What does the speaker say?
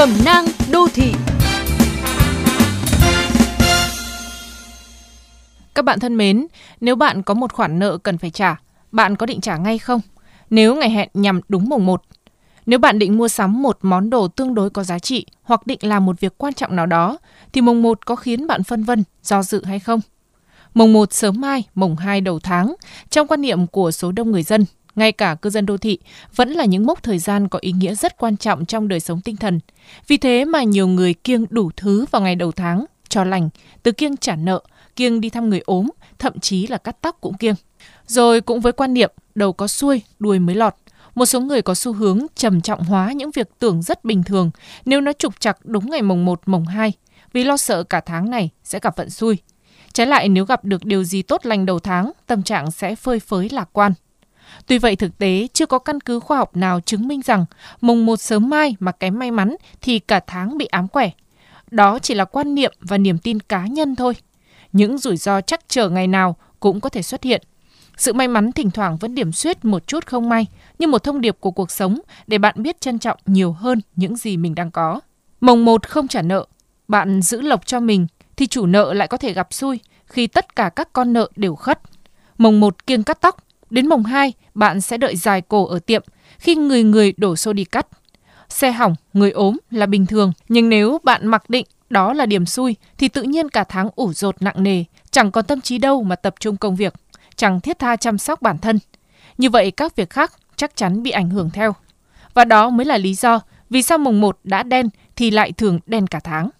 Cẩm nang đô thị Các bạn thân mến, nếu bạn có một khoản nợ cần phải trả, bạn có định trả ngay không? Nếu ngày hẹn nhằm đúng mùng 1, nếu bạn định mua sắm một món đồ tương đối có giá trị hoặc định làm một việc quan trọng nào đó, thì mùng 1 có khiến bạn phân vân, do dự hay không? Mùng 1 sớm mai, mùng 2 đầu tháng, trong quan niệm của số đông người dân, ngay cả cư dân đô thị, vẫn là những mốc thời gian có ý nghĩa rất quan trọng trong đời sống tinh thần. Vì thế mà nhiều người kiêng đủ thứ vào ngày đầu tháng, cho lành, từ kiêng trả nợ, kiêng đi thăm người ốm, thậm chí là cắt tóc cũng kiêng. Rồi cũng với quan niệm đầu có xuôi, đuôi mới lọt, một số người có xu hướng trầm trọng hóa những việc tưởng rất bình thường nếu nó trục chặt đúng ngày mùng 1, mùng 2, vì lo sợ cả tháng này sẽ gặp vận xui. Trái lại nếu gặp được điều gì tốt lành đầu tháng, tâm trạng sẽ phơi phới lạc quan. Tuy vậy thực tế chưa có căn cứ khoa học nào chứng minh rằng mùng một sớm mai mà kém may mắn thì cả tháng bị ám quẻ. Đó chỉ là quan niệm và niềm tin cá nhân thôi. Những rủi ro chắc chờ ngày nào cũng có thể xuất hiện. Sự may mắn thỉnh thoảng vẫn điểm xuyết một chút không may, như một thông điệp của cuộc sống để bạn biết trân trọng nhiều hơn những gì mình đang có. Mồng một không trả nợ, bạn giữ lộc cho mình thì chủ nợ lại có thể gặp xui khi tất cả các con nợ đều khất. Mồng một kiêng cắt tóc, đến mồng 2 bạn sẽ đợi dài cổ ở tiệm khi người người đổ xô đi cắt. Xe hỏng, người ốm là bình thường, nhưng nếu bạn mặc định đó là điểm xui thì tự nhiên cả tháng ủ rột nặng nề, chẳng còn tâm trí đâu mà tập trung công việc, chẳng thiết tha chăm sóc bản thân. Như vậy các việc khác chắc chắn bị ảnh hưởng theo. Và đó mới là lý do vì sao mùng 1 đã đen thì lại thường đen cả tháng.